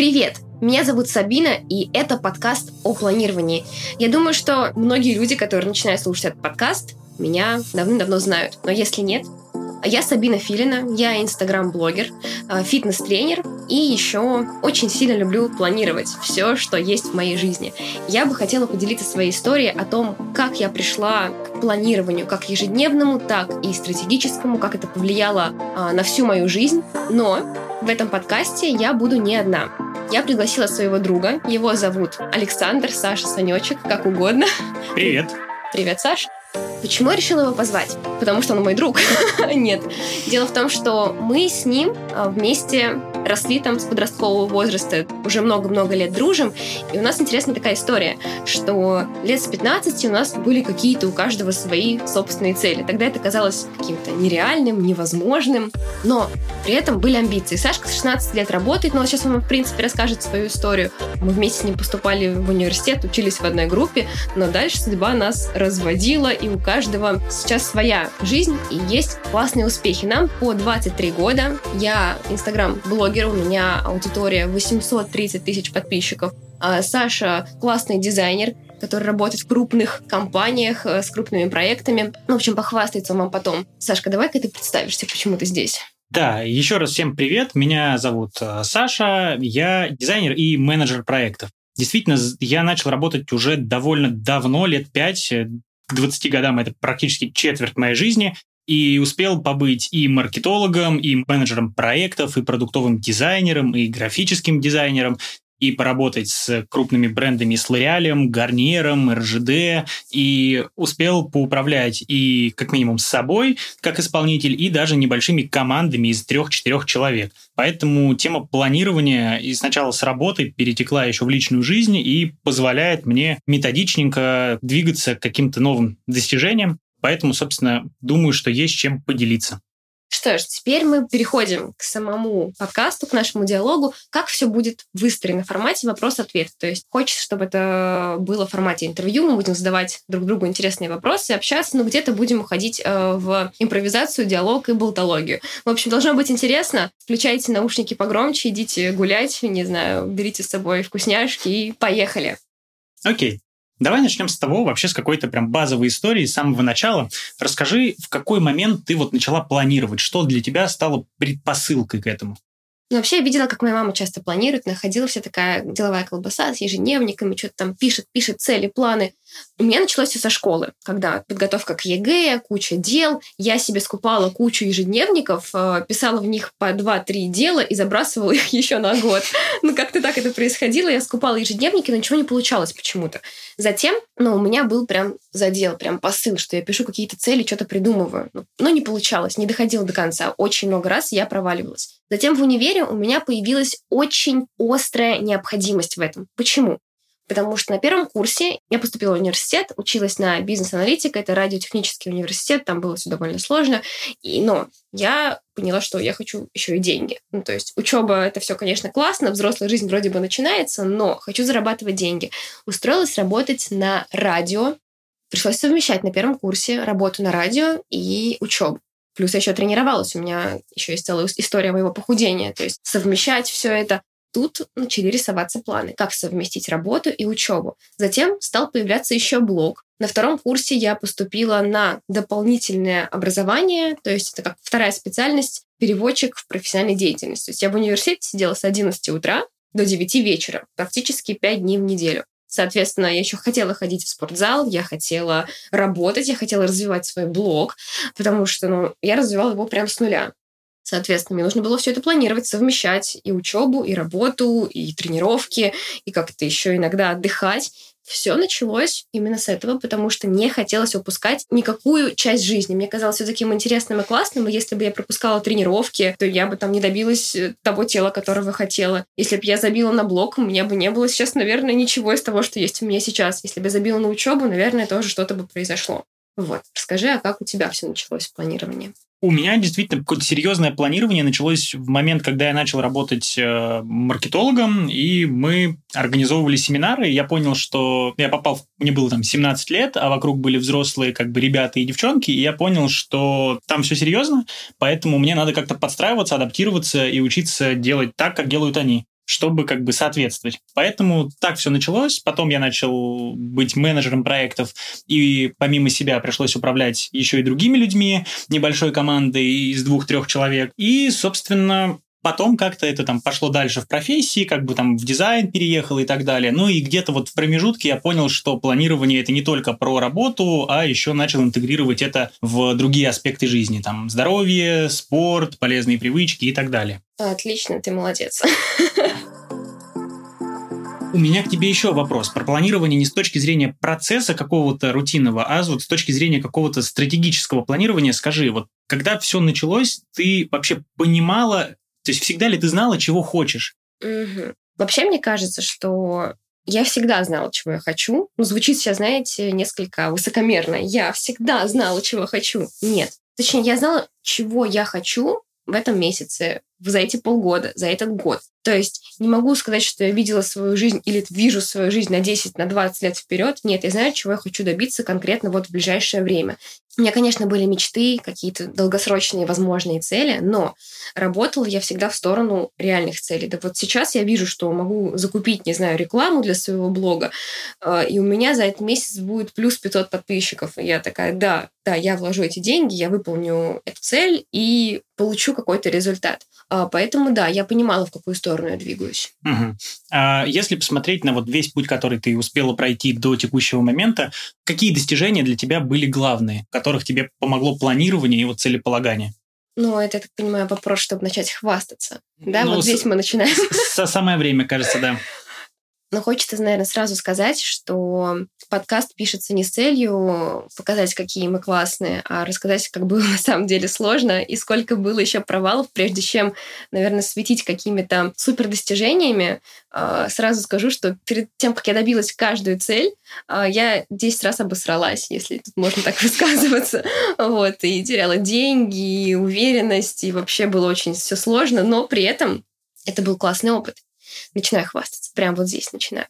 Привет! Меня зовут Сабина, и это подкаст о планировании. Я думаю, что многие люди, которые начинают слушать этот подкаст, меня давным-давно знают. Но если нет, я Сабина Филина, я инстаграм-блогер, э, фитнес-тренер и еще очень сильно люблю планировать все, что есть в моей жизни. Я бы хотела поделиться своей историей о том, как я пришла к планированию, как ежедневному, так и стратегическому, как это повлияло а, на всю мою жизнь. Но в этом подкасте я буду не одна. Я пригласила своего друга. Его зовут Александр, Саша, Санечек, как угодно. Привет. Привет, Саш. Почему я решила его позвать? Потому что он мой друг. Нет. Дело в том, что мы с ним а, вместе росли там с подросткового возраста, уже много-много лет дружим. И у нас интересная такая история, что лет с 15 у нас были какие-то у каждого свои собственные цели. Тогда это казалось каким-то нереальным, невозможным, но при этом были амбиции. Сашка с 16 лет работает, но сейчас он, в принципе, расскажет свою историю. Мы вместе с ним поступали в университет, учились в одной группе, но дальше судьба нас разводила, и у каждого сейчас своя жизнь, и есть классные успехи. Нам по 23 года. Я инстаграм-блогер, у меня аудитория 830 тысяч подписчиков. А Саша классный дизайнер, который работает в крупных компаниях э, с крупными проектами. Ну, в общем, похвастается вам потом. Сашка, давай-ка ты представишься, почему ты здесь. Да, еще раз всем привет. Меня зовут э, Саша. Я дизайнер и менеджер проектов. Действительно, я начал работать уже довольно давно, лет пять. Э, к 20 годам это практически четверть моей жизни и успел побыть и маркетологом, и менеджером проектов, и продуктовым дизайнером, и графическим дизайнером, и поработать с крупными брендами, с Лореалем, Гарниером, РЖД, и успел поуправлять и как минимум с собой, как исполнитель, и даже небольшими командами из трех-четырех человек. Поэтому тема планирования и сначала с работы перетекла еще в личную жизнь и позволяет мне методичненько двигаться к каким-то новым достижениям. Поэтому, собственно, думаю, что есть чем поделиться. Что ж, теперь мы переходим к самому подкасту, к нашему диалогу. Как все будет выстроено в формате вопрос-ответ. То есть хочется, чтобы это было в формате интервью. Мы будем задавать друг другу интересные вопросы, общаться, но где-то будем уходить э, в импровизацию, диалог и болтологию. В общем, должно быть интересно. Включайте наушники погромче, идите гулять, не знаю, берите с собой вкусняшки и поехали. Окей. Давай начнем с того, вообще с какой-то прям базовой истории с самого начала. Расскажи, в какой момент ты вот начала планировать, что для тебя стало предпосылкой к этому? Ну, вообще, я видела, как моя мама часто планирует, находила вся такая деловая колбаса с ежедневниками, что-то там пишет, пишет цели, планы. У меня началось все со школы, когда подготовка к ЕГЭ, куча дел. Я себе скупала кучу ежедневников, э, писала в них по 2-3 дела и забрасывала их еще на год. Ну, как-то так это происходило. Я скупала ежедневники, но ничего не получалось почему-то. Затем, ну, у меня был прям задел, прям посыл, что я пишу какие-то цели, что-то придумываю. Ну, но не получалось, не доходило до конца. Очень много раз я проваливалась. Затем в универе у меня появилась очень острая необходимость в этом. Почему? Потому что на первом курсе я поступила в университет, училась на бизнес-аналитика, это радиотехнический университет, там было все довольно сложно. И, но я поняла, что я хочу еще и деньги. Ну, то есть учеба это все, конечно, классно, взрослая жизнь вроде бы начинается, но хочу зарабатывать деньги. Устроилась работать на радио. Пришлось совмещать на первом курсе работу на радио и учебу. Плюс я еще тренировалась, у меня еще есть целая история моего похудения. То есть совмещать все это тут начали рисоваться планы, как совместить работу и учебу. Затем стал появляться еще блог. На втором курсе я поступила на дополнительное образование, то есть это как вторая специальность переводчик в профессиональной деятельности. То есть я в университете сидела с 11 утра до 9 вечера, практически 5 дней в неделю. Соответственно, я еще хотела ходить в спортзал, я хотела работать, я хотела развивать свой блог, потому что ну, я развивала его прямо с нуля. Соответственно, мне нужно было все это планировать, совмещать и учебу, и работу, и тренировки, и как-то еще иногда отдыхать. Все началось именно с этого, потому что не хотелось упускать никакую часть жизни. Мне казалось все таким интересным и классным, и если бы я пропускала тренировки, то я бы там не добилась э, того тела, которого хотела. Если бы я забила на блок, у меня бы не было сейчас, наверное, ничего из того, что есть у меня сейчас. Если бы я забила на учебу, наверное, тоже что-то бы произошло. Вот. Расскажи, а как у тебя все началось в планировании? У меня действительно какое-то серьезное планирование началось в момент, когда я начал работать э, маркетологом, и мы организовывали семинары, я понял, что я попал, мне было там 17 лет, а вокруг были взрослые как бы ребята и девчонки, и я понял, что там все серьезно, поэтому мне надо как-то подстраиваться, адаптироваться и учиться делать так, как делают они чтобы как бы соответствовать. Поэтому так все началось. Потом я начал быть менеджером проектов, и помимо себя пришлось управлять еще и другими людьми, небольшой командой из двух-трех человек. И, собственно, Потом как-то это там пошло дальше в профессии, как бы там в дизайн переехал и так далее. Ну и где-то вот в промежутке я понял, что планирование это не только про работу, а еще начал интегрировать это в другие аспекты жизни. Там здоровье, спорт, полезные привычки и так далее. Отлично, ты молодец. У меня к тебе еще вопрос про планирование не с точки зрения процесса какого-то рутинного, а вот с точки зрения какого-то стратегического планирования. Скажи, вот когда все началось, ты вообще понимала, то есть всегда ли ты знала, чего хочешь? Угу. Вообще, мне кажется, что я всегда знала, чего я хочу. Ну, звучит сейчас, знаете, несколько высокомерно. Я всегда знала, чего хочу. Нет. Точнее, я знала, чего я хочу в этом месяце, за эти полгода, за этот год. То есть не могу сказать, что я видела свою жизнь или вижу свою жизнь на 10, на 20 лет вперед. Нет, я знаю, чего я хочу добиться конкретно вот в ближайшее время. У меня, конечно, были мечты, какие-то долгосрочные возможные цели, но работала я всегда в сторону реальных целей. Да вот сейчас я вижу, что могу закупить, не знаю, рекламу для своего блога, э, и у меня за этот месяц будет плюс 500 подписчиков. И я такая, да, да, я вложу эти деньги, я выполню эту цель и получу какой-то результат. А, поэтому, да, я понимала, в какую сторону я двигаюсь. Угу. А если посмотреть на вот весь путь, который ты успела пройти до текущего момента, какие достижения для тебя были главные, которых тебе помогло планирование и вот целеполагание? Ну, это, я так понимаю, вопрос, чтобы начать хвастаться. Да, ну, вот здесь мы начинаем. Самое время, кажется, да. Но хочется, наверное, сразу сказать, что подкаст пишется не с целью показать, какие мы классные, а рассказать, как было на самом деле сложно и сколько было еще провалов, прежде чем, наверное, светить какими-то супер достижениями. А, сразу скажу, что перед тем, как я добилась каждую цель, а, я 10 раз обосралась, если тут можно так высказываться. Вот, и теряла деньги, и уверенность, и вообще было очень все сложно, но при этом это был классный опыт начинаю хвастаться. Прям вот здесь начинаю.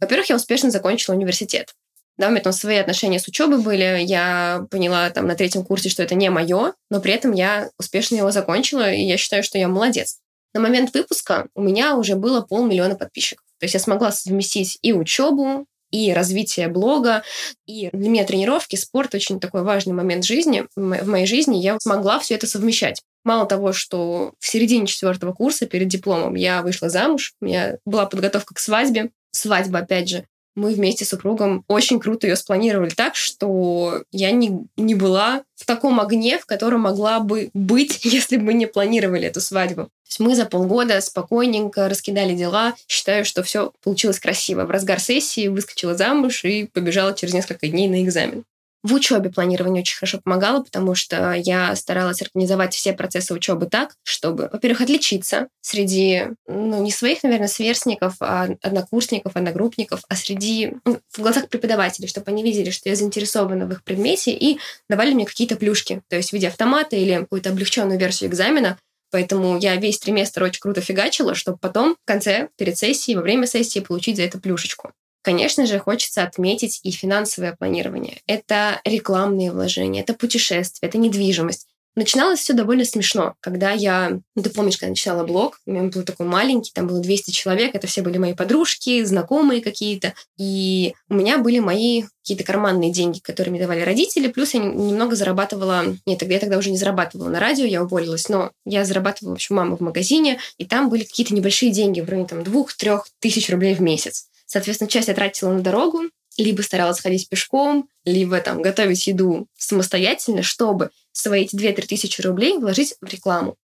Во-первых, я успешно закончила университет. Да, у меня там свои отношения с учебой были. Я поняла там на третьем курсе, что это не мое, но при этом я успешно его закончила, и я считаю, что я молодец. На момент выпуска у меня уже было полмиллиона подписчиков. То есть я смогла совместить и учебу, и развитие блога, и для меня тренировки, спорт очень такой важный момент жизни, в моей жизни. Я смогла все это совмещать. Мало того, что в середине четвертого курса перед дипломом я вышла замуж, у меня была подготовка к свадьбе. Свадьба, опять же, мы вместе с супругом очень круто ее спланировали так, что я не, не была в таком огне, в котором могла бы быть, если бы не планировали эту свадьбу. То есть мы за полгода спокойненько раскидали дела. Считаю, что все получилось красиво. В разгар сессии выскочила замуж и побежала через несколько дней на экзамен. В учебе планирование очень хорошо помогало, потому что я старалась организовать все процессы учебы так, чтобы, во-первых, отличиться среди, ну, не своих, наверное, сверстников, а однокурсников, одногруппников, а среди, ну, в глазах преподавателей, чтобы они видели, что я заинтересована в их предмете и давали мне какие-то плюшки, то есть в виде автомата или какую-то облегченную версию экзамена, Поэтому я весь триместр очень круто фигачила, чтобы потом в конце, перед сессией, во время сессии получить за это плюшечку. Конечно же, хочется отметить и финансовое планирование. Это рекламные вложения, это путешествия, это недвижимость. Начиналось все довольно смешно, когда я, ну, ты помнишь, когда начинала блог, у меня был такой маленький, там было 200 человек, это все были мои подружки, знакомые какие-то, и у меня были мои какие-то карманные деньги, которые мне давали родители, плюс я немного зарабатывала, нет, тогда я тогда уже не зарабатывала на радио, я уволилась, но я зарабатывала, в общем, мама в магазине, и там были какие-то небольшие деньги, вроде там двух-трех тысяч рублей в месяц. Соответственно, часть я тратила на дорогу, либо старалась ходить пешком, либо там готовить еду самостоятельно, чтобы свои эти 2-3 тысячи рублей вложить в рекламу.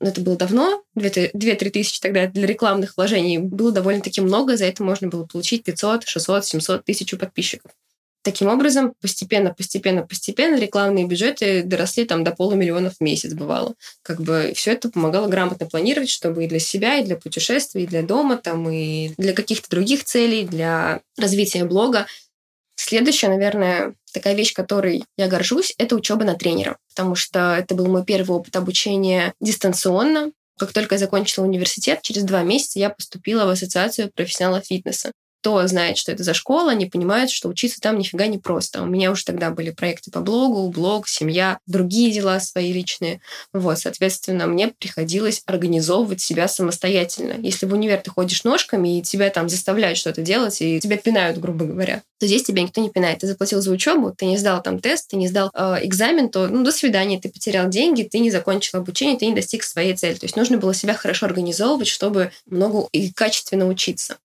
Но это было давно, 2-3 тысячи тогда для рекламных вложений было довольно-таки много, за это можно было получить 500, 600, 700 тысяч подписчиков. Таким образом, постепенно, постепенно, постепенно рекламные бюджеты доросли там до полумиллиона в месяц бывало. Как бы все это помогало грамотно планировать, чтобы и для себя, и для путешествий, и для дома, там, и для каких-то других целей, для развития блога. Следующая, наверное, такая вещь, которой я горжусь, это учеба на тренера, потому что это был мой первый опыт обучения дистанционно. Как только я закончила университет, через два месяца я поступила в Ассоциацию профессионалов фитнеса. Кто знает, что это за школа, не понимают, что учиться там нифига не просто. У меня уже тогда были проекты по блогу, блог, семья, другие дела свои личные. Вот, соответственно, мне приходилось организовывать себя самостоятельно. Если в универ ты ходишь ножками, и тебя там заставляют что-то делать, и тебя пинают, грубо говоря, то здесь тебя никто не пинает. Ты заплатил за учебу, ты не сдал там тест, ты не сдал э, экзамен, то ну, до свидания, ты потерял деньги, ты не закончил обучение, ты не достиг своей цели. То есть нужно было себя хорошо организовывать, чтобы много и качественно учиться.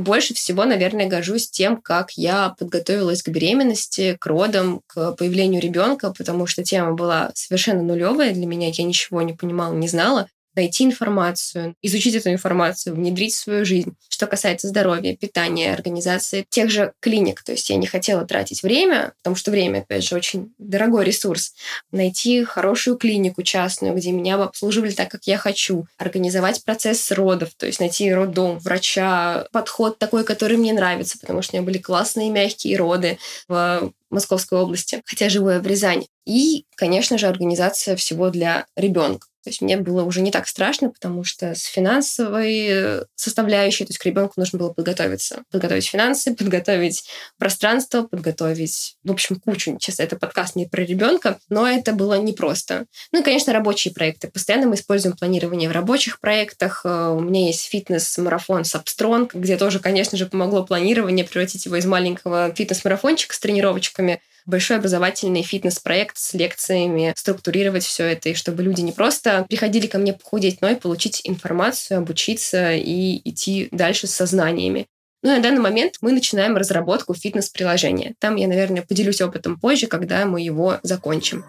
Больше всего, наверное, горжусь тем, как я подготовилась к беременности, к родам, к появлению ребенка, потому что тема была совершенно нулевая для меня, я ничего не понимала, не знала найти информацию, изучить эту информацию, внедрить в свою жизнь. Что касается здоровья, питания, организации тех же клиник. То есть я не хотела тратить время, потому что время, опять же, очень дорогой ресурс. Найти хорошую клинику частную, где меня бы обслуживали так, как я хочу. Организовать процесс родов, то есть найти роддом, врача, подход такой, который мне нравится, потому что у меня были классные мягкие роды в Московской области, хотя живу я в Рязани. И, конечно же, организация всего для ребенка. То есть мне было уже не так страшно, потому что с финансовой составляющей, то есть к ребенку нужно было подготовиться. Подготовить финансы, подготовить пространство, подготовить, в общем, кучу. Сейчас это подкаст не про ребенка, но это было непросто. Ну и, конечно, рабочие проекты. Постоянно мы используем планирование в рабочих проектах. Э, у меня есть фитнес-марафон Substrong, где тоже, конечно же, помогло планирование превратить его из маленького фитнес-марафончика с тренировочками большой образовательный фитнес-проект с лекциями, структурировать все это, и чтобы люди не просто приходили ко мне похудеть, но и получить информацию, обучиться и идти дальше с сознаниями. Ну и на данный момент мы начинаем разработку фитнес-приложения. Там я, наверное, поделюсь опытом позже, когда мы его закончим.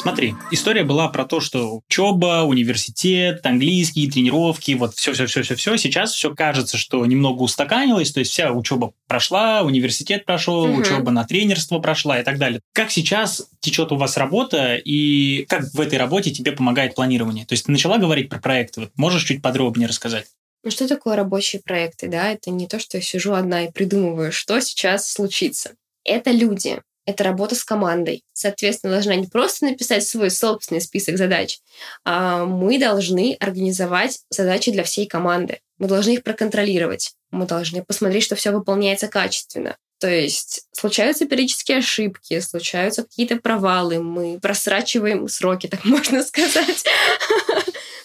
Смотри, история была про то, что учеба, университет, английский, тренировки, вот все-все-все-все-все. Сейчас все кажется, что немного устаканилось, то есть вся учеба прошла, университет прошел, угу. учеба на тренерство прошла и так далее. Как сейчас течет у вас работа и как в этой работе тебе помогает планирование? То есть ты начала говорить про проекты, вот можешь чуть подробнее рассказать? Ну что такое рабочие проекты, да? Это не то, что я сижу одна и придумываю, что сейчас случится. Это люди, это работа с командой. Соответственно, должна не просто написать свой собственный список задач, а мы должны организовать задачи для всей команды. Мы должны их проконтролировать. Мы должны посмотреть, что все выполняется качественно. То есть случаются периодические ошибки, случаются какие-то провалы, мы просрачиваем сроки, так можно сказать.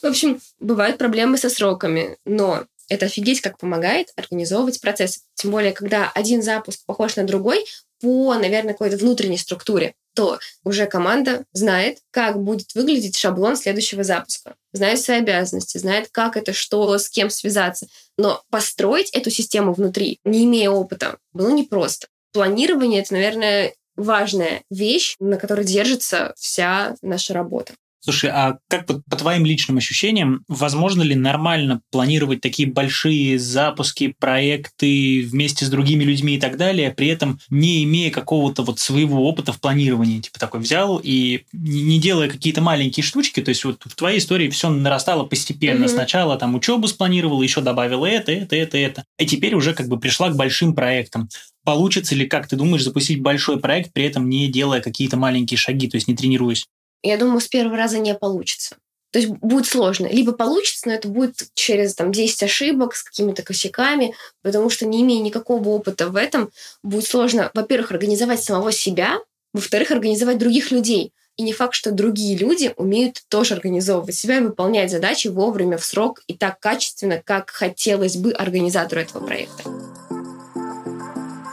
В общем, бывают проблемы со сроками, но это офигеть как помогает организовывать процесс. Тем более, когда один запуск похож на другой, по, наверное, какой-то внутренней структуре, то уже команда знает, как будет выглядеть шаблон следующего запуска, знает свои обязанности, знает, как это, что, с кем связаться. Но построить эту систему внутри, не имея опыта, было непросто. Планирование — это, наверное, важная вещь, на которой держится вся наша работа. Слушай, а как по, по твоим личным ощущениям, возможно ли нормально планировать такие большие запуски, проекты вместе с другими людьми и так далее, при этом не имея какого-то вот своего опыта в планировании? Типа такой взял и не делая какие-то маленькие штучки, то есть вот в твоей истории все нарастало постепенно. Mm-hmm. Сначала там учебу спланировала, еще добавила это, это, это, это. И теперь уже как бы пришла к большим проектам получится ли, как ты думаешь, запустить большой проект, при этом не делая какие-то маленькие шаги, то есть не тренируясь? Я думаю, с первого раза не получится. То есть будет сложно. Либо получится, но это будет через там, 10 ошибок с какими-то косяками, потому что не имея никакого опыта в этом, будет сложно, во-первых, организовать самого себя, во-вторых, организовать других людей. И не факт, что другие люди умеют тоже организовывать себя и выполнять задачи вовремя, в срок и так качественно, как хотелось бы организатору этого проекта.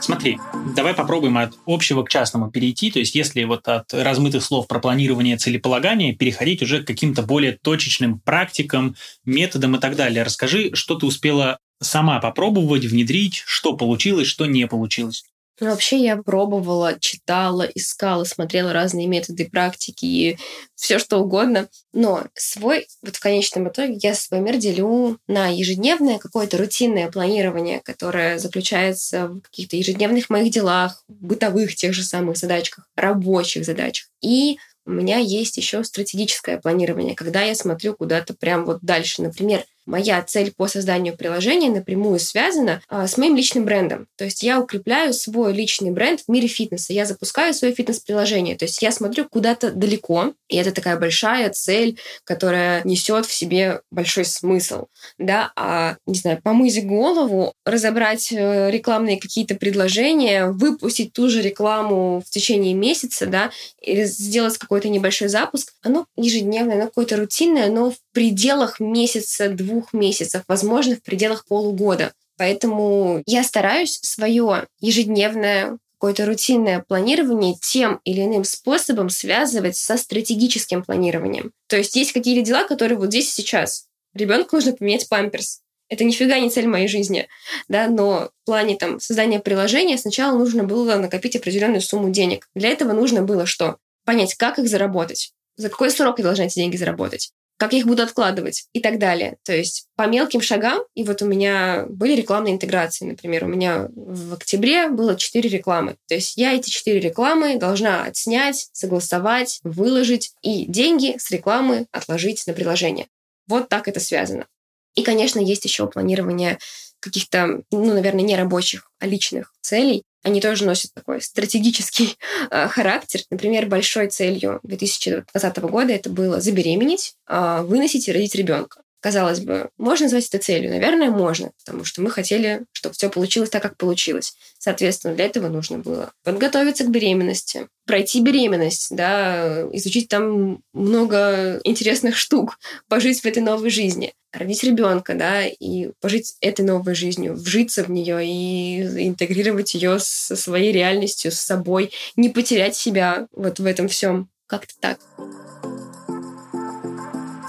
Смотри, давай попробуем от общего к частному перейти. То есть, если вот от размытых слов про планирование целеполагания переходить уже к каким-то более точечным практикам, методам и так далее. Расскажи, что ты успела сама попробовать, внедрить, что получилось, что не получилось. Ну, вообще я пробовала, читала, искала, смотрела разные методы практики и все что угодно. Но свой, вот в конечном итоге, я свой мир делю на ежедневное какое-то рутинное планирование, которое заключается в каких-то ежедневных моих делах, бытовых тех же самых задачках, рабочих задачах. И у меня есть еще стратегическое планирование, когда я смотрю куда-то прям вот дальше. Например, моя цель по созданию приложения напрямую связана а, с моим личным брендом. То есть я укрепляю свой личный бренд в мире фитнеса. Я запускаю свое фитнес-приложение. То есть я смотрю куда-то далеко, и это такая большая цель, которая несет в себе большой смысл. Да? А, не знаю, помыть голову, разобрать э, рекламные какие-то предложения, выпустить ту же рекламу в течение месяца, да, или сделать какой-то небольшой запуск, оно ежедневное, оно какое-то рутинное, но в пределах месяца, двух месяцев, возможно, в пределах полугода. Поэтому я стараюсь свое ежедневное какое-то рутинное планирование тем или иным способом связывать со стратегическим планированием. То есть есть какие-то дела, которые вот здесь и сейчас. Ребенку нужно поменять памперс. Это нифига не цель моей жизни, да, но в плане там создания приложения сначала нужно было накопить определенную сумму денег. Для этого нужно было что? Понять, как их заработать, за какой срок я должна эти деньги заработать, как я их буду откладывать и так далее. То есть по мелким шагам, и вот у меня были рекламные интеграции, например, у меня в октябре было 4 рекламы. То есть я эти 4 рекламы должна отснять, согласовать, выложить и деньги с рекламы отложить на приложение. Вот так это связано. И, конечно, есть еще планирование каких-то, ну, наверное, не рабочих, а личных целей. Они тоже носят такой стратегический э, характер. Например, большой целью 2020 года это было забеременеть, э, выносить и родить ребенка. Казалось бы, можно назвать это целью? Наверное, можно, потому что мы хотели, чтобы все получилось так, как получилось. Соответственно, для этого нужно было подготовиться к беременности, пройти беременность, да, изучить там много интересных штук, пожить в этой новой жизни, родить ребенка, да, и пожить этой новой жизнью, вжиться в нее и интегрировать ее со своей реальностью, с собой, не потерять себя вот в этом всем. Как-то так.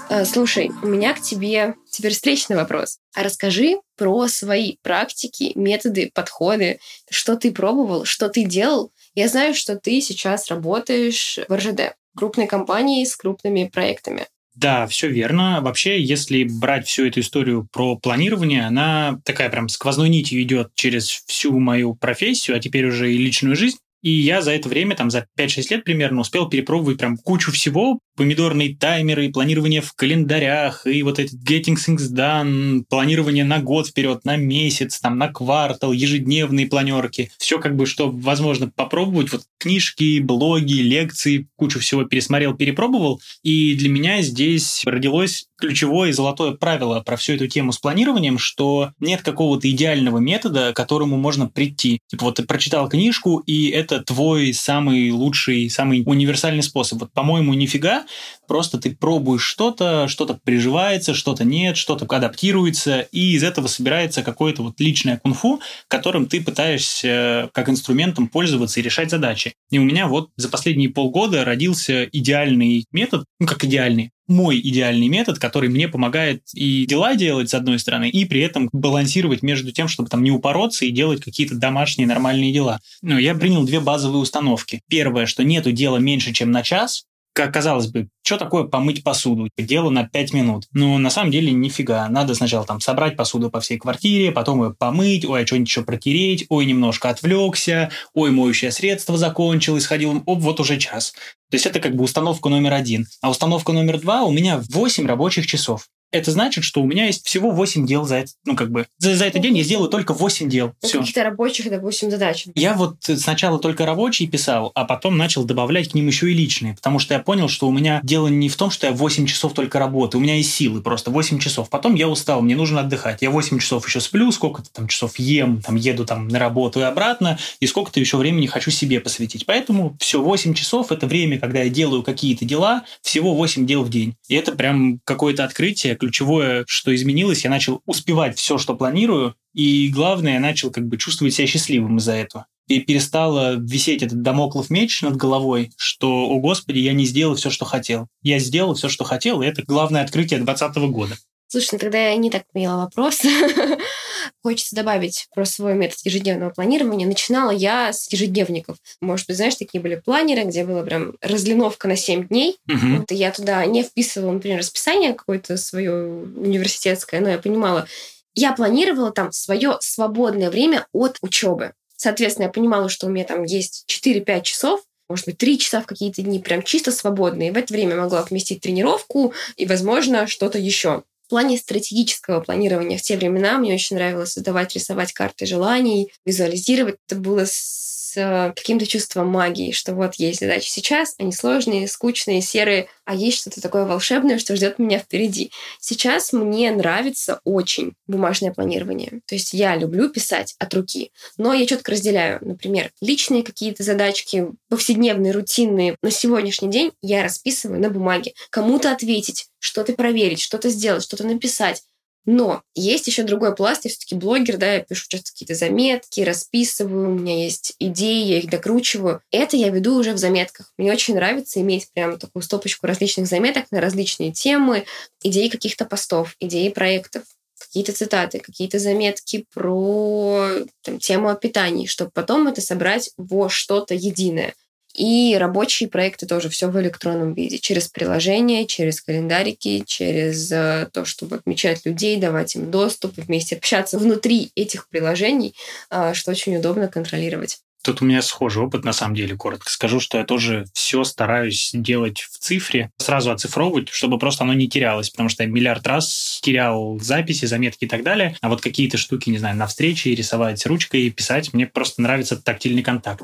Э, слушай, у меня к тебе теперь встречный вопрос. А расскажи про свои практики, методы, подходы, что ты пробовал, что ты делал. Я знаю, что ты сейчас работаешь в РЖД, крупной компании с крупными проектами. Да, все верно. Вообще, если брать всю эту историю про планирование, она такая прям сквозной нитью идет через всю мою профессию, а теперь уже и личную жизнь. И я за это время, там, за 5-6 лет примерно, успел перепробовать прям кучу всего. Помидорные таймеры, планирование в календарях, и вот этот getting things done, планирование на год вперед, на месяц, там, на квартал, ежедневные планерки. Все как бы, что возможно попробовать. Вот книжки, блоги, лекции, кучу всего пересмотрел, перепробовал. И для меня здесь родилось ключевое и золотое правило про всю эту тему с планированием, что нет какого-то идеального метода, к которому можно прийти. Типа вот ты прочитал книжку, и это твой самый лучший, самый универсальный способ. Вот, по-моему, нифига, просто ты пробуешь что-то, что-то приживается, что-то нет, что-то адаптируется, и из этого собирается какое-то вот личное кунг-фу, которым ты пытаешься как инструментом пользоваться и решать задачи. И у меня вот за последние полгода родился идеальный метод, ну как идеальный, мой идеальный метод, который мне помогает и дела делать, с одной стороны, и при этом балансировать между тем, чтобы там не упороться и делать какие-то домашние нормальные дела. Но я принял две базовые установки. Первое, что нету дела меньше, чем на час, как казалось бы, что такое помыть посуду? Дело на 5 минут. Но на самом деле нифига. Надо сначала там собрать посуду по всей квартире, потом ее помыть, ой, а что-нибудь еще протереть, ой, немножко отвлекся, ой, моющее средство закончилось, ходил, оп, вот уже час. То есть это как бы установка номер один. А установка номер два у меня 8 рабочих часов это значит, что у меня есть всего 8 дел за это, ну, как бы, за, за этот день я сделаю только 8 дел. Ну, Все. Каких-то рабочих, допустим, задач. Я вот сначала только рабочие писал, а потом начал добавлять к ним еще и личные, потому что я понял, что у меня дело не в том, что я 8 часов только работаю, у меня есть силы просто 8 часов. Потом я устал, мне нужно отдыхать. Я 8 часов еще сплю, сколько-то там часов ем, там еду там на работу и обратно, и сколько-то еще времени хочу себе посвятить. Поэтому все 8 часов – это время, когда я делаю какие-то дела, всего 8 дел в день. И это прям какое-то открытие, ключевое, что изменилось, я начал успевать все, что планирую, и главное, я начал как бы чувствовать себя счастливым из-за этого. И перестало висеть этот домоклов меч над головой, что, о господи, я не сделал все, что хотел. Я сделал все, что хотел, и это главное открытие 2020 года. Слушай, ну тогда я не так поняла вопрос. Хочется добавить про свой метод ежедневного планирования. Начинала я с ежедневников. Может быть, знаешь, такие были планеры, где была прям разлиновка на 7 дней. Угу. Вот я туда не вписывала, например, расписание какое-то свое университетское, но я понимала, я планировала там свое свободное время от учебы. Соответственно, я понимала, что у меня там есть 4-5 часов, может быть, три часа в какие-то дни прям чисто свободные. В это время могла вместить тренировку и, возможно, что-то еще. В плане стратегического планирования в те времена мне очень нравилось создавать, рисовать карты желаний, визуализировать. Это было с э, каким-то чувством магии, что вот есть задачи сейчас, они сложные, скучные, серые, а есть что-то такое волшебное, что ждет меня впереди. Сейчас мне нравится очень бумажное планирование. То есть я люблю писать от руки, но я четко разделяю, например, личные какие-то задачки, повседневные, рутинные. На сегодняшний день я расписываю на бумаге. Кому-то ответить, что-то проверить, что-то сделать, что-то написать. Но есть еще другой пласт, я все-таки блогер, да, я пишу часто какие-то заметки, расписываю, у меня есть идеи, я их докручиваю. Это я веду уже в заметках. Мне очень нравится иметь прям такую стопочку различных заметок на различные темы, идеи каких-то постов, идеи проектов какие-то цитаты, какие-то заметки про там, тему о питании, чтобы потом это собрать во что-то единое. И рабочие проекты тоже все в электронном виде. Через приложение, через календарики, через э, то, чтобы отмечать людей, давать им доступ, вместе общаться внутри этих приложений, э, что очень удобно контролировать. Тут у меня схожий опыт, на самом деле, коротко скажу, что я тоже все стараюсь делать в цифре, сразу оцифровывать, чтобы просто оно не терялось, потому что я миллиард раз терял записи, заметки и так далее. А вот какие-то штуки, не знаю, на встрече рисовать ручкой, писать, мне просто нравится тактильный контакт.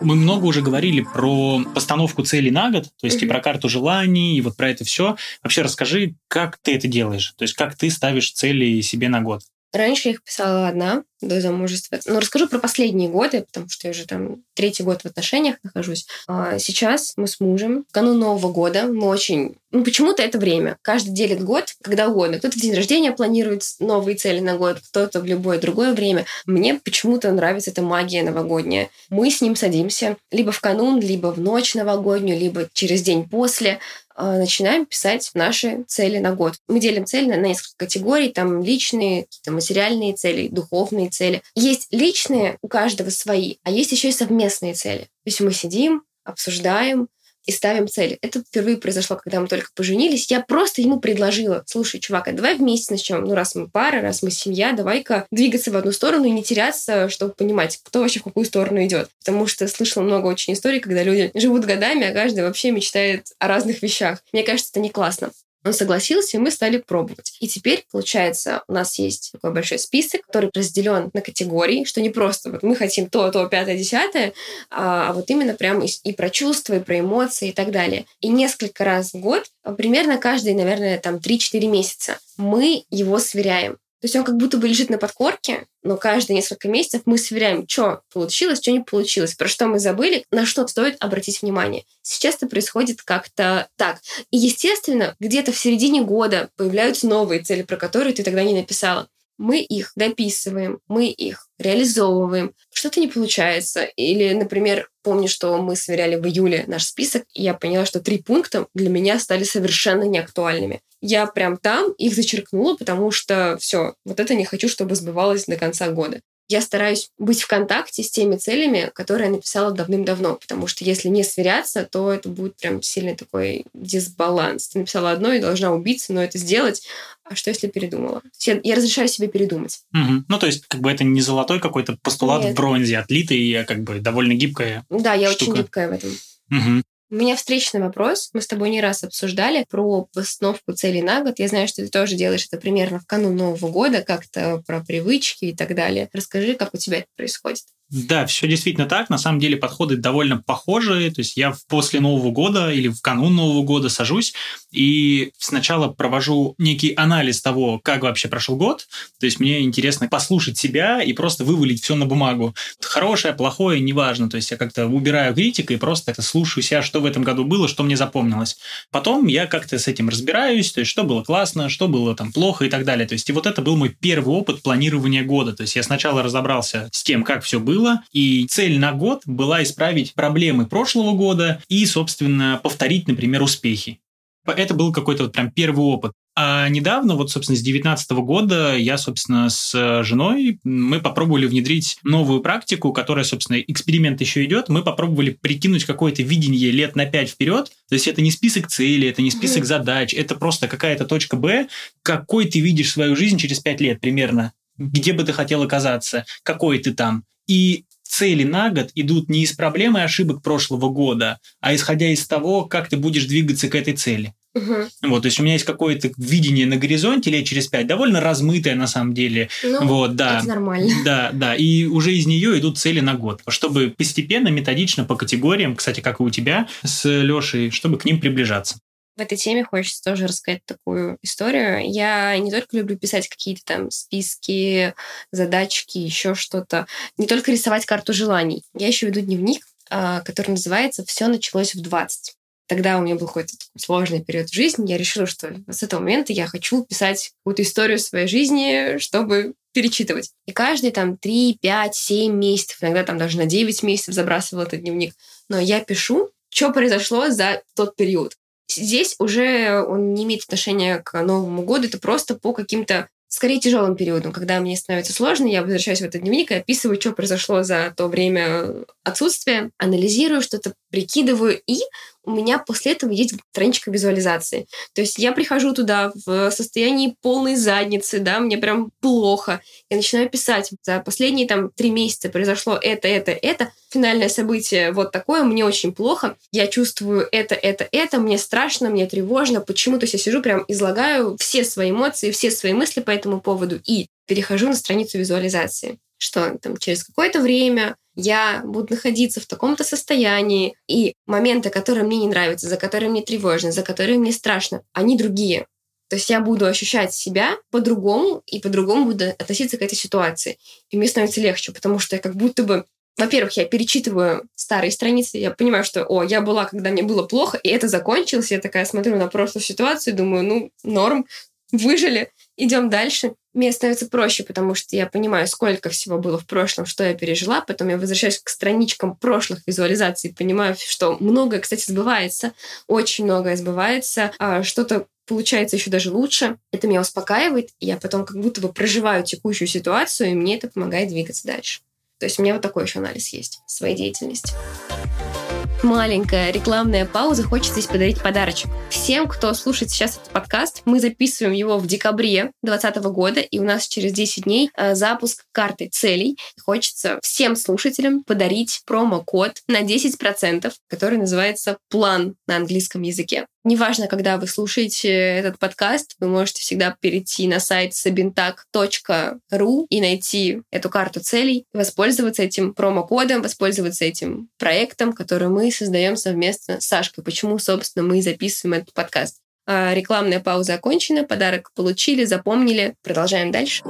Мы много уже говорили про постановку целей на год, то есть mm-hmm. и про карту желаний, и вот про это все. Вообще расскажи, как ты это делаешь, то есть как ты ставишь цели себе на год. Раньше я их писала одна до замужества. Но расскажу про последние годы, потому что я уже там третий год в отношениях нахожусь. А сейчас мы с мужем, в канун Нового года, мы очень... Ну, почему-то это время. Каждый делит год когда угодно. Кто-то в день рождения планирует новые цели на год, кто-то в любое другое время. Мне почему-то нравится эта магия новогодняя. Мы с ним садимся либо в канун, либо в ночь новогоднюю, либо через день после а, начинаем писать наши цели на год. Мы делим цели на несколько категорий, там личные, какие-то материальные цели, духовные цели. Есть личные, у каждого свои, а есть еще и совместные цели. То есть мы сидим, обсуждаем, и ставим цели. Это впервые произошло, когда мы только поженились. Я просто ему предложила, слушай, чувак, а давай вместе начнем. Ну, раз мы пара, раз мы семья, давай-ка двигаться в одну сторону и не теряться, чтобы понимать, кто вообще в какую сторону идет. Потому что слышала много очень историй, когда люди живут годами, а каждый вообще мечтает о разных вещах. Мне кажется, это не классно. Он согласился, и мы стали пробовать. И теперь, получается, у нас есть такой большой список, который разделен на категории, что не просто вот мы хотим то, то, пятое, десятое, а, а вот именно прям и, про чувства, и про эмоции и так далее. И несколько раз в год, примерно каждые, наверное, там 3-4 месяца, мы его сверяем. То есть он как будто бы лежит на подкорке, но каждые несколько месяцев мы сверяем, что получилось, что не получилось, про что мы забыли, на что стоит обратить внимание. Сейчас это происходит как-то так. И, естественно, где-то в середине года появляются новые цели, про которые ты тогда не написала мы их дописываем, мы их реализовываем, что-то не получается. Или, например, помню, что мы сверяли в июле наш список, и я поняла, что три пункта для меня стали совершенно неактуальными. Я прям там их зачеркнула, потому что все, вот это не хочу, чтобы сбывалось до конца года я стараюсь быть в контакте с теми целями, которые я написала давным-давно, потому что если не сверяться, то это будет прям сильный такой дисбаланс. Ты написала одно и должна убиться, но это сделать, а что если передумала? Я, я разрешаю себе передумать. Угу. Ну, то есть, как бы это не золотой какой-то постулат Нет. в бронзе отлитый, а как бы довольно гибкая Да, я штука. очень гибкая в этом. Угу. У меня встречный вопрос. Мы с тобой не раз обсуждали про постановку целей на год. Я знаю, что ты тоже делаешь это примерно в канун Нового года, как-то про привычки и так далее. Расскажи, как у тебя это происходит. Да, все действительно так. На самом деле подходы довольно похожие. То есть я после Нового года или в канун Нового года сажусь и сначала провожу некий анализ того, как вообще прошел год. То есть мне интересно послушать себя и просто вывалить все на бумагу. Хорошее, плохое, неважно. То есть я как-то убираю критику и просто слушаю себя, что в этом году было, что мне запомнилось. Потом я как-то с этим разбираюсь, то есть что было классно, что было там плохо и так далее. То есть и вот это был мой первый опыт планирования года. То есть я сначала разобрался с тем, как все было, было, и цель на год была исправить проблемы прошлого года и, собственно, повторить, например, успехи. Это был какой-то вот прям первый опыт. А недавно, вот, собственно, с 2019 года я, собственно, с женой, мы попробовали внедрить новую практику, которая, собственно, эксперимент еще идет. Мы попробовали прикинуть какое-то видение лет на 5 вперед. То есть это не список целей, это не список задач, это просто какая-то точка Б, какой ты видишь свою жизнь через 5 лет примерно где бы ты хотел оказаться, какой ты там. И цели на год идут не из проблемы ошибок прошлого года, а исходя из того, как ты будешь двигаться к этой цели. Угу. Вот, то есть у меня есть какое-то видение на горизонте лет через пять, довольно размытое на самом деле. Ну, вот, да. это нормально. Да, да. И уже из нее идут цели на год, чтобы постепенно, методично по категориям, кстати, как и у тебя с Лешей, чтобы к ним приближаться. В этой теме хочется тоже рассказать такую историю. Я не только люблю писать какие-то там списки, задачки, еще что-то. Не только рисовать карту желаний. Я еще веду дневник, а, который называется «Все началось в 20». Тогда у меня был какой-то сложный период в жизни. Я решила, что с этого момента я хочу писать какую-то историю своей жизни, чтобы перечитывать. И каждый там 3, 5, 7 месяцев, иногда там даже на 9 месяцев забрасывала этот дневник. Но я пишу, что произошло за тот период. Здесь уже он не имеет отношения к Новому году, это просто по каким-то скорее тяжелым периодом, когда мне становится сложно, я возвращаюсь в этот дневник и описываю, что произошло за то время отсутствия, анализирую что-то, прикидываю, и у меня после этого есть страничка визуализации. То есть я прихожу туда в состоянии полной задницы, да, мне прям плохо. Я начинаю писать. За последние там три месяца произошло это, это, это. Финальное событие вот такое, мне очень плохо. Я чувствую это, это, это, мне страшно, мне тревожно. Почему? То я сижу прям излагаю все свои эмоции, все свои мысли по этому поводу и перехожу на страницу визуализации что там через какое-то время я буду находиться в таком-то состоянии, и моменты, которые мне не нравятся, за которые мне тревожно, за которые мне страшно, они другие. То есть я буду ощущать себя по-другому и по-другому буду относиться к этой ситуации. И мне становится легче, потому что я как будто бы во-первых, я перечитываю старые страницы, я понимаю, что, о, я была, когда мне было плохо, и это закончилось. Я такая смотрю на прошлую ситуацию, думаю, ну, норм, выжили, идем дальше мне становится проще, потому что я понимаю, сколько всего было в прошлом, что я пережила. Потом я возвращаюсь к страничкам прошлых визуализаций, понимаю, что многое, кстати, сбывается, очень многое сбывается, а что-то получается еще даже лучше. Это меня успокаивает, и я потом как будто бы проживаю текущую ситуацию, и мне это помогает двигаться дальше. То есть у меня вот такой еще анализ есть своей деятельности маленькая рекламная пауза. Хочется здесь подарить подарочек. Всем, кто слушает сейчас этот подкаст, мы записываем его в декабре 2020 года, и у нас через 10 дней э, запуск карты целей. Хочется всем слушателям подарить промокод на 10%, который называется «План» на английском языке. Неважно, когда вы слушаете этот подкаст, вы можете всегда перейти на сайт sabintak.ru и найти эту карту целей, воспользоваться этим промокодом, воспользоваться этим проектом, который мы создаем совместно с Сашкой. Почему, собственно, мы записываем этот подкаст. А рекламная пауза окончена, подарок получили, запомнили. Продолжаем дальше.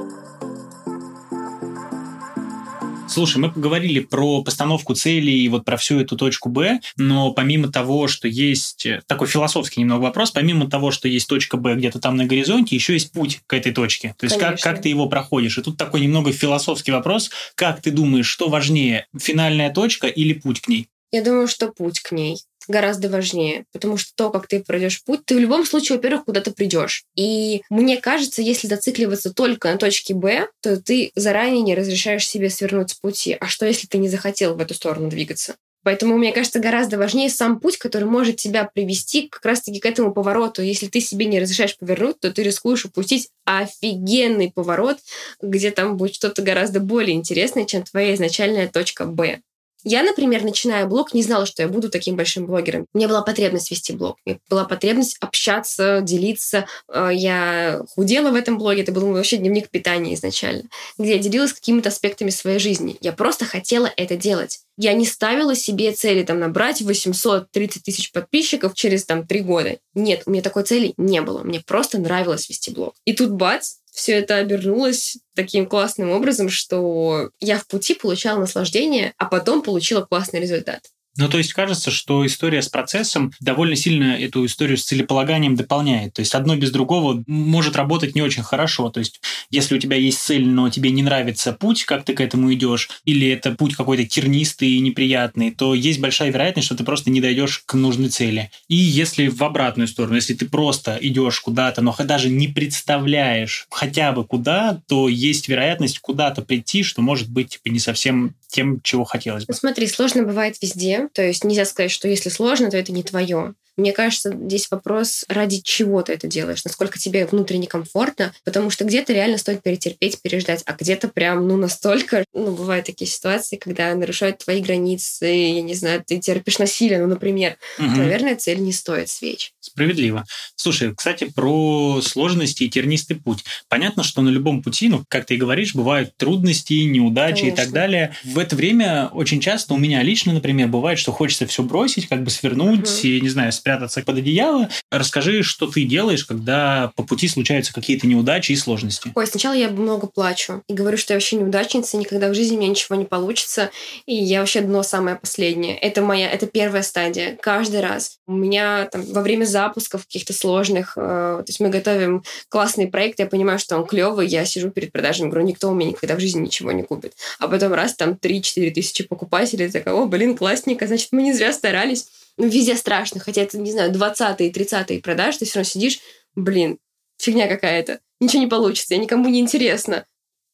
Слушай, мы поговорили про постановку целей и вот про всю эту точку Б, но помимо того, что есть э, такой философский немного вопрос, помимо того, что есть точка Б где-то там на горизонте, еще есть путь к этой точке. То есть как, как ты его проходишь. И тут такой немного философский вопрос. Как ты думаешь, что важнее, финальная точка или путь к ней? Я думаю, что путь к ней гораздо важнее, потому что то, как ты пройдешь путь, ты в любом случае, во-первых, куда-то придешь. И мне кажется, если зацикливаться только на точке Б, то ты заранее не разрешаешь себе свернуть с пути. А что, если ты не захотел в эту сторону двигаться? Поэтому, мне кажется, гораздо важнее сам путь, который может тебя привести как раз-таки к этому повороту. Если ты себе не разрешаешь повернуть, то ты рискуешь упустить офигенный поворот, где там будет что-то гораздо более интересное, чем твоя изначальная точка Б. Я, например, начиная блог, не знала, что я буду таким большим блогером. Меня была потребность вести блог. Меня была потребность общаться, делиться. Э, я худела в этом блоге. Это был вообще дневник питания изначально, где я делилась какими-то аспектами своей жизни. Я просто хотела это делать. Я не ставила себе цели там набрать 830 тысяч подписчиков через там три года. Нет, у меня такой цели не было. Мне просто нравилось вести блог. И тут бац, все это обернулось таким классным образом, что я в пути получала наслаждение, а потом получила классный результат. Ну, то есть кажется, что история с процессом довольно сильно эту историю с целеполаганием дополняет. То есть одно без другого может работать не очень хорошо. То есть если у тебя есть цель, но тебе не нравится путь, как ты к этому идешь, или это путь какой-то тернистый и неприятный, то есть большая вероятность, что ты просто не дойдешь к нужной цели. И если в обратную сторону, если ты просто идешь куда-то, но даже не представляешь хотя бы куда, то есть вероятность куда-то прийти, что может быть типа не совсем тем, чего хотелось бы. Смотри, сложно бывает везде. То есть нельзя сказать, что если сложно, то это не твое. Мне кажется, здесь вопрос, ради чего ты это делаешь, насколько тебе внутренне комфортно, потому что где-то реально стоит перетерпеть, переждать, а где-то прям, ну, настолько, ну, бывают такие ситуации, когда нарушают твои границы, я не знаю, ты терпишь насилие, ну, например, угу. то, наверное, цель не стоит свеч. Справедливо. Слушай, кстати, про сложности и тернистый путь. Понятно, что на любом пути, ну, как ты и говоришь, бывают трудности, неудачи Конечно. и так далее. В это время очень часто у меня лично, например, бывает, что хочется все бросить, как бы свернуть, угу. и, не знаю, спрятаться под одеяло. Расскажи, что ты делаешь, когда по пути случаются какие-то неудачи и сложности. Ой, сначала я много плачу и говорю, что я вообще неудачница, никогда в жизни у меня ничего не получится, и я вообще дно самое последнее. Это моя, это первая стадия. Каждый раз. У меня там во время запусков каких-то сложных, э, то есть мы готовим классный проект, я понимаю, что он клевый, я сижу перед продажами, говорю, никто у меня никогда в жизни ничего не купит. А потом раз там 3-4 тысячи покупателей, такого, блин, классненько, значит, мы не зря старались ну, везде страшно, хотя это, не знаю, 20-е, 30-е продаж, ты все равно сидишь, блин, фигня какая-то, ничего не получится, я никому не интересно.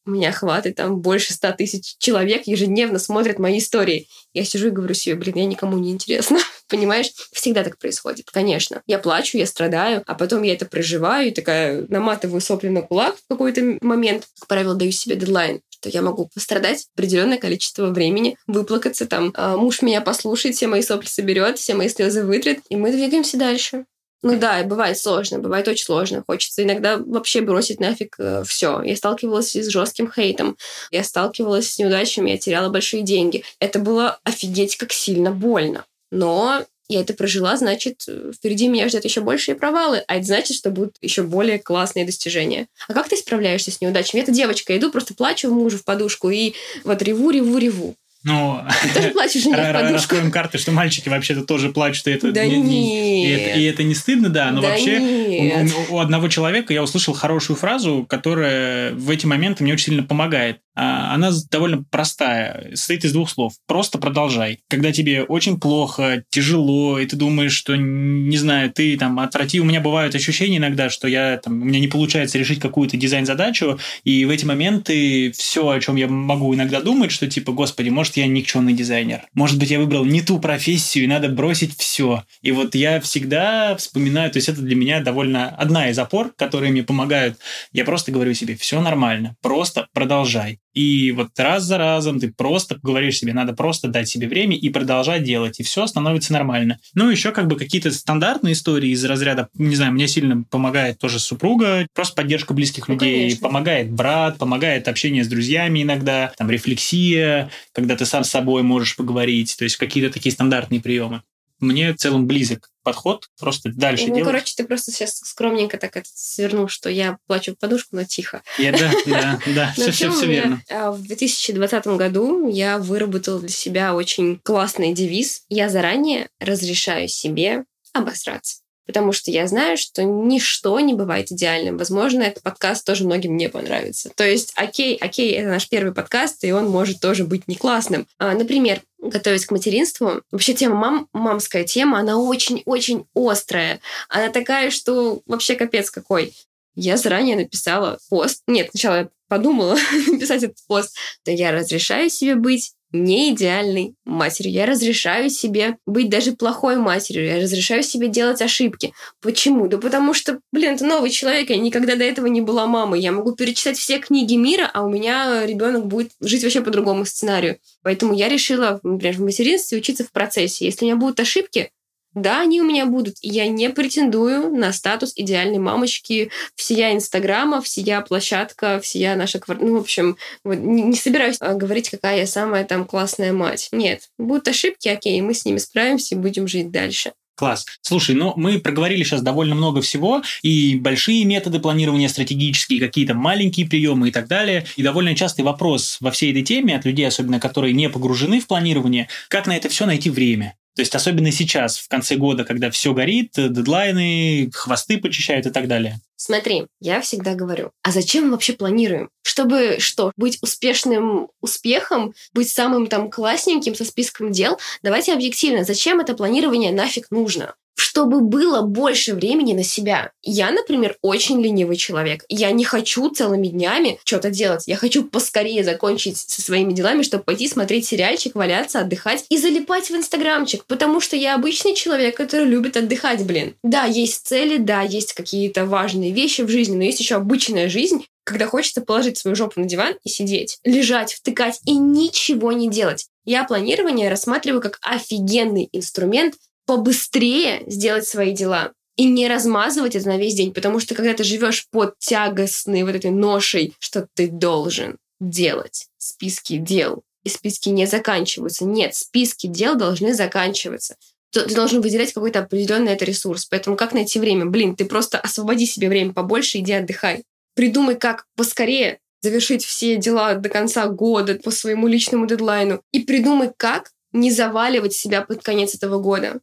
У меня хватит, там больше 100 тысяч человек ежедневно смотрят мои истории. Я сижу и говорю себе, блин, я никому не интересно. Понимаешь? Всегда так происходит, конечно. Я плачу, я страдаю, а потом я это проживаю и такая наматываю сопли на кулак в какой-то момент. Как правило, даю себе дедлайн что я могу пострадать определенное количество времени, выплакаться там. А муж меня послушает, все мои сопли соберет, все мои слезы вытрет, и мы двигаемся дальше. Ну да, бывает сложно, бывает очень сложно. Хочется иногда вообще бросить нафиг э, все. Я сталкивалась с жестким хейтом, я сталкивалась с неудачами, я теряла большие деньги. Это было офигеть как сильно больно. Но я это прожила, значит, впереди меня ждет еще большие провалы, а это значит, что будут еще более классные достижения. А как ты справляешься с неудачами? Я-то девочка, иду, просто плачу мужу в подушку и вот реву, реву, реву. Ну, Ты плачешь Раскроем карты, что мальчики вообще-то тоже плачут. И это, да не, не, и, это, и это не стыдно, да, но да вообще у, у одного человека я услышал хорошую фразу, которая в эти моменты мне очень сильно помогает. А, она довольно простая, состоит из двух слов. Просто продолжай. Когда тебе очень плохо, тяжело, и ты думаешь, что, не знаю, ты там отврати. У меня бывают ощущения иногда, что я там, у меня не получается решить какую-то дизайн-задачу, и в эти моменты все, о чем я могу иногда думать, что типа, господи, может, я никчемный дизайнер. Может быть, я выбрал не ту профессию, и надо бросить все. И вот я всегда вспоминаю, то есть это для меня довольно одна из опор, которые мне помогают. Я просто говорю себе, все нормально, просто продолжай. И вот раз за разом ты просто говоришь себе, надо просто дать себе время и продолжать делать, и все становится нормально. Ну, еще как бы какие-то стандартные истории из разряда, не знаю, мне сильно помогает тоже супруга, просто поддержка близких ну, людей, конечно. помогает брат, помогает общение с друзьями иногда, там рефлексия, когда ты сам с собой можешь поговорить, то есть какие-то такие стандартные приемы мне в целом близок подход, просто дальше ну, делать. короче, ты просто сейчас скромненько так это свернул, что я плачу в подушку, но тихо. Я, да, да, да, все, все, все верно. А, в 2020 году я выработала для себя очень классный девиз. Я заранее разрешаю себе обосраться потому что я знаю, что ничто не бывает идеальным. Возможно, этот подкаст тоже многим не понравится. То есть, окей, окей, это наш первый подкаст, и он может тоже быть не классным. А, например, готовясь к материнству, вообще тема мам, мамская тема, она очень-очень острая. Она такая, что вообще капец какой. Я заранее написала пост. Нет, сначала я подумала написать этот пост. Да я разрешаю себе быть не идеальной матерью. Я разрешаю себе быть даже плохой матерью. Я разрешаю себе делать ошибки. Почему? Да потому что, блин, это новый человек. Я никогда до этого не была мамой. Я могу перечитать все книги мира, а у меня ребенок будет жить вообще по другому сценарию. Поэтому я решила, например, в материнстве учиться в процессе. Если у меня будут ошибки, да, они у меня будут. И я не претендую на статус идеальной мамочки всея Инстаграма, всея площадка, всея наша квартира. Ну, в общем, вот, не, не собираюсь а, говорить, какая я самая там классная мать. Нет. Будут ошибки, окей, мы с ними справимся и будем жить дальше. Класс. Слушай, ну мы проговорили сейчас довольно много всего, и большие методы планирования стратегические, какие-то маленькие приемы и так далее. И довольно частый вопрос во всей этой теме от людей, особенно которые не погружены в планирование, как на это все найти время. То есть особенно сейчас, в конце года, когда все горит, дедлайны, хвосты почищают и так далее. Смотри, я всегда говорю, а зачем мы вообще планируем? Чтобы что, быть успешным успехом, быть самым там классненьким со списком дел? Давайте объективно, зачем это планирование нафиг нужно? Чтобы было больше времени на себя. Я, например, очень ленивый человек. Я не хочу целыми днями что-то делать. Я хочу поскорее закончить со своими делами, чтобы пойти смотреть сериальчик, валяться, отдыхать и залипать в инстаграмчик, потому что я обычный человек, который любит отдыхать, блин. Да, есть цели, да, есть какие-то важные вещи в жизни, но есть еще обычная жизнь, когда хочется положить свою жопу на диван и сидеть, лежать, втыкать и ничего не делать. Я планирование рассматриваю как офигенный инструмент побыстрее сделать свои дела и не размазывать это на весь день, потому что когда ты живешь под тягостной вот этой ношей, что ты должен делать списки дел, и списки не заканчиваются. Нет, списки дел должны заканчиваться. Ты должен выделять какой-то определенный это ресурс. Поэтому как найти время? Блин, ты просто освободи себе время побольше, иди отдыхай. Придумай, как поскорее завершить все дела до конца года по своему личному дедлайну. И придумай, как не заваливать себя под конец этого года.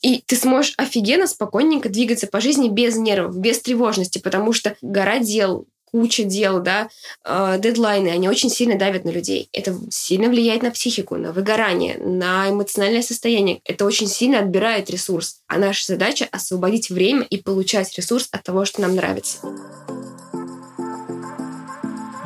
И ты сможешь офигенно, спокойненько двигаться по жизни без нервов, без тревожности, потому что гора дел, куча дел, да, э, дедлайны, они очень сильно давят на людей. Это сильно влияет на психику, на выгорание, на эмоциональное состояние. Это очень сильно отбирает ресурс. А наша задача — освободить время и получать ресурс от того, что нам нравится.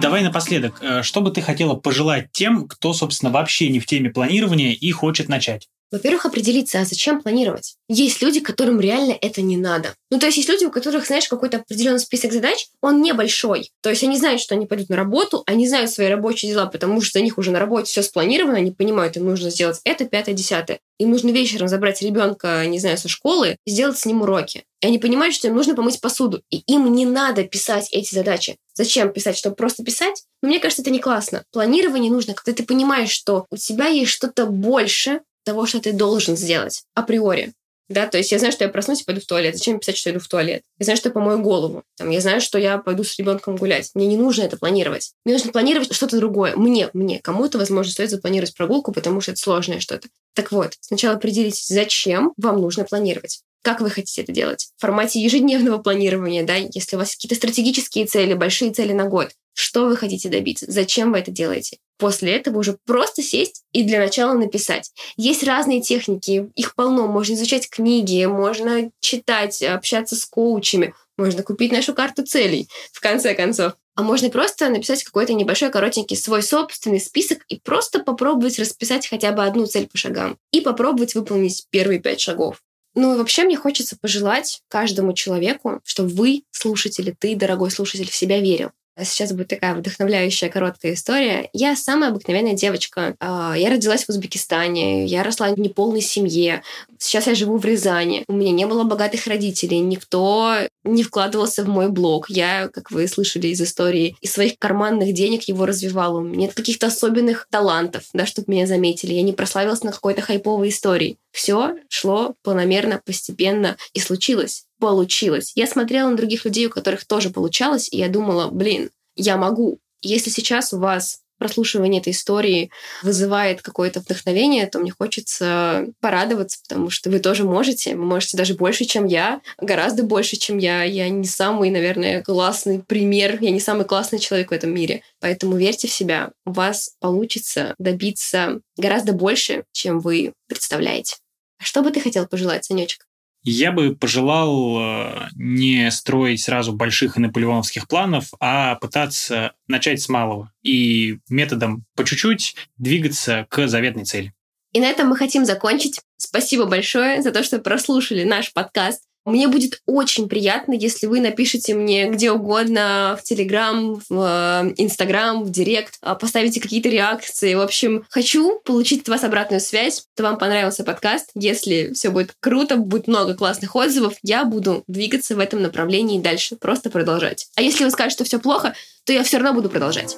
Давай напоследок, э, что бы ты хотела пожелать тем, кто, собственно, вообще не в теме планирования и хочет начать? Во-первых, определиться, а зачем планировать? Есть люди, которым реально это не надо. Ну, то есть есть люди, у которых, знаешь, какой-то определенный список задач, он небольшой. То есть они знают, что они пойдут на работу, они знают свои рабочие дела, потому что за них уже на работе все спланировано, они понимают, им нужно сделать это, пятое, десятое. Им нужно вечером забрать ребенка, не знаю, со школы сделать с ним уроки. И они понимают, что им нужно помыть посуду. И им не надо писать эти задачи. Зачем писать? Чтобы просто писать? Но мне кажется, это не классно. Планирование нужно, когда ты понимаешь, что у тебя есть что-то больше, того, что ты должен сделать априори. Да, то есть я знаю, что я проснусь и пойду в туалет. Зачем писать, что я иду в туалет? Я знаю, что я помою голову. Там, я знаю, что я пойду с ребенком гулять. Мне не нужно это планировать. Мне нужно планировать что-то другое. Мне, мне. Кому-то, возможно, стоит запланировать прогулку, потому что это сложное что-то. Так вот, сначала определитесь, зачем вам нужно планировать. Как вы хотите это делать? В формате ежедневного планирования, да, если у вас какие-то стратегические цели, большие цели на год, что вы хотите добиться? Зачем вы это делаете? После этого уже просто сесть и для начала написать. Есть разные техники, их полно. Можно изучать книги, можно читать, общаться с коучами, можно купить нашу карту целей, в конце концов. А можно просто написать какой-то небольшой, коротенький свой собственный список и просто попробовать расписать хотя бы одну цель по шагам. И попробовать выполнить первые пять шагов. Ну и вообще мне хочется пожелать каждому человеку, чтобы вы, слушатели, ты, дорогой слушатель, в себя верил. Сейчас будет такая вдохновляющая короткая история. Я самая обыкновенная девочка. А, я родилась в Узбекистане, я росла в неполной семье. Сейчас я живу в Рязани. У меня не было богатых родителей, никто не вкладывался в мой блог. Я, как вы слышали из истории, из своих карманных денег его развивала. У меня нет каких-то особенных талантов, да, чтобы меня заметили. Я не прославилась на какой-то хайповой истории. Все шло планомерно, постепенно и случилось получилось. Я смотрела на других людей, у которых тоже получалось, и я думала, блин, я могу. Если сейчас у вас прослушивание этой истории вызывает какое-то вдохновение, то мне хочется порадоваться, потому что вы тоже можете. Вы можете даже больше, чем я, гораздо больше, чем я. Я не самый, наверное, классный пример, я не самый классный человек в этом мире. Поэтому верьте в себя. У вас получится добиться гораздо больше, чем вы представляете. А что бы ты хотел пожелать, Санечек? Я бы пожелал э, не строить сразу больших и наполеоновских планов, а пытаться начать с малого и методом по чуть-чуть двигаться к заветной цели. И на этом мы хотим закончить. Спасибо большое за то, что прослушали наш подкаст. Мне будет очень приятно, если вы напишите мне где угодно, в Телеграм, в э, Инстаграм, в Директ, а, поставите какие-то реакции. В общем, хочу получить от вас обратную связь, что вам понравился подкаст. Если все будет круто, будет много классных отзывов, я буду двигаться в этом направлении дальше, просто продолжать. А если вы скажете, что все плохо, то я все равно буду продолжать.